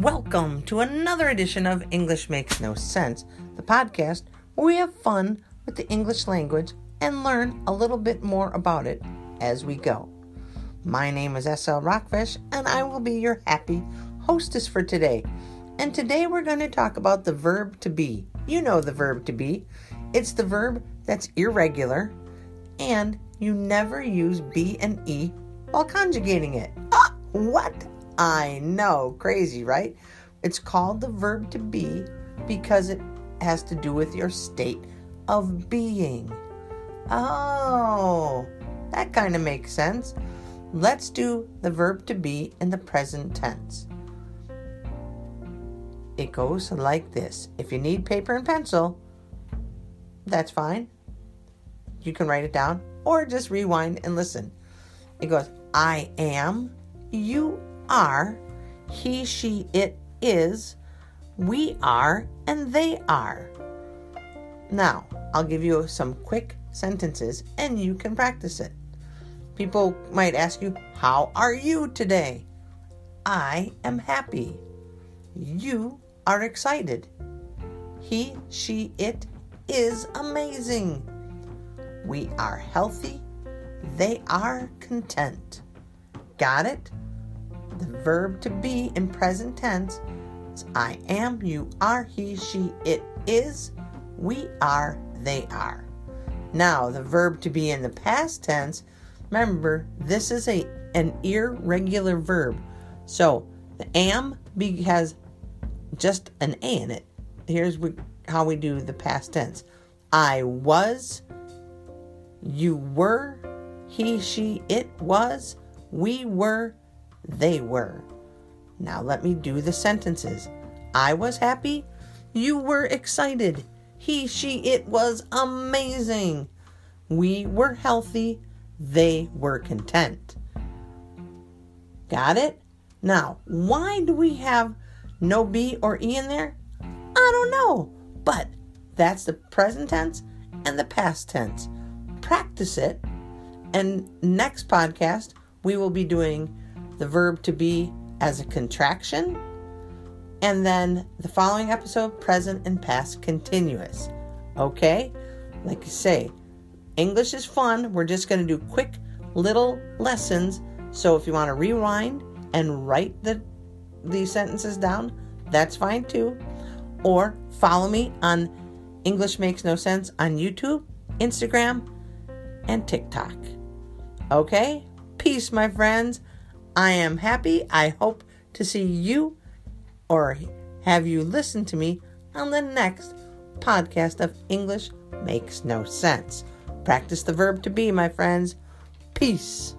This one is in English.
Welcome to another edition of English Makes No Sense, the podcast where we have fun with the English language and learn a little bit more about it as we go. My name is SL Rockfish, and I will be your happy hostess for today. And today we're going to talk about the verb to be. You know the verb to be, it's the verb that's irregular, and you never use be and e while conjugating it. Ah, what? I know, crazy, right? It's called the verb to be because it has to do with your state of being. Oh, that kind of makes sense. Let's do the verb to be in the present tense. It goes like this. If you need paper and pencil, that's fine. You can write it down or just rewind and listen. It goes, I am, you are, he, she, it is, we are, and they are. Now, I'll give you some quick sentences and you can practice it. People might ask you, How are you today? I am happy. You are excited. He, she, it is amazing. We are healthy. They are content. Got it? The verb to be in present tense is I am, you are, he, she, it is, we are, they are. Now, the verb to be in the past tense, remember, this is a an irregular verb. So, the am has just an a in it. Here's we, how we do the past tense. I was, you were, he, she, it was, we were, they were. Now let me do the sentences. I was happy. You were excited. He, she, it was amazing. We were healthy. They were content. Got it? Now, why do we have no B or E in there? I don't know. But that's the present tense and the past tense. Practice it. And next podcast, we will be doing the verb to be as a contraction. And then the following episode, present and past continuous. Okay? Like you say, English is fun. We're just going to do quick little lessons. So if you want to rewind and write the these sentences down, that's fine too. Or follow me on English Makes No Sense on YouTube, Instagram, and TikTok. Okay? Peace, my friends. I am happy. I hope to see you or have you listen to me on the next podcast of English Makes No Sense. Practice the verb to be, my friends. Peace.